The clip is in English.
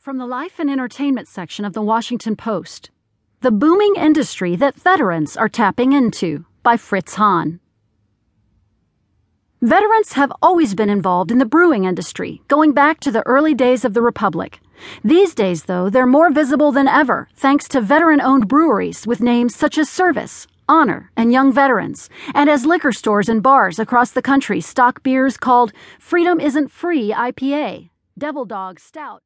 From the life and entertainment section of the Washington Post The Booming Industry That Veterans Are Tapping Into by Fritz Hahn. Veterans have always been involved in the brewing industry, going back to the early days of the Republic. These days, though, they're more visible than ever thanks to veteran owned breweries with names such as Service, Honor, and Young Veterans, and as liquor stores and bars across the country stock beers called Freedom Isn't Free IPA, Devil Dog Stout.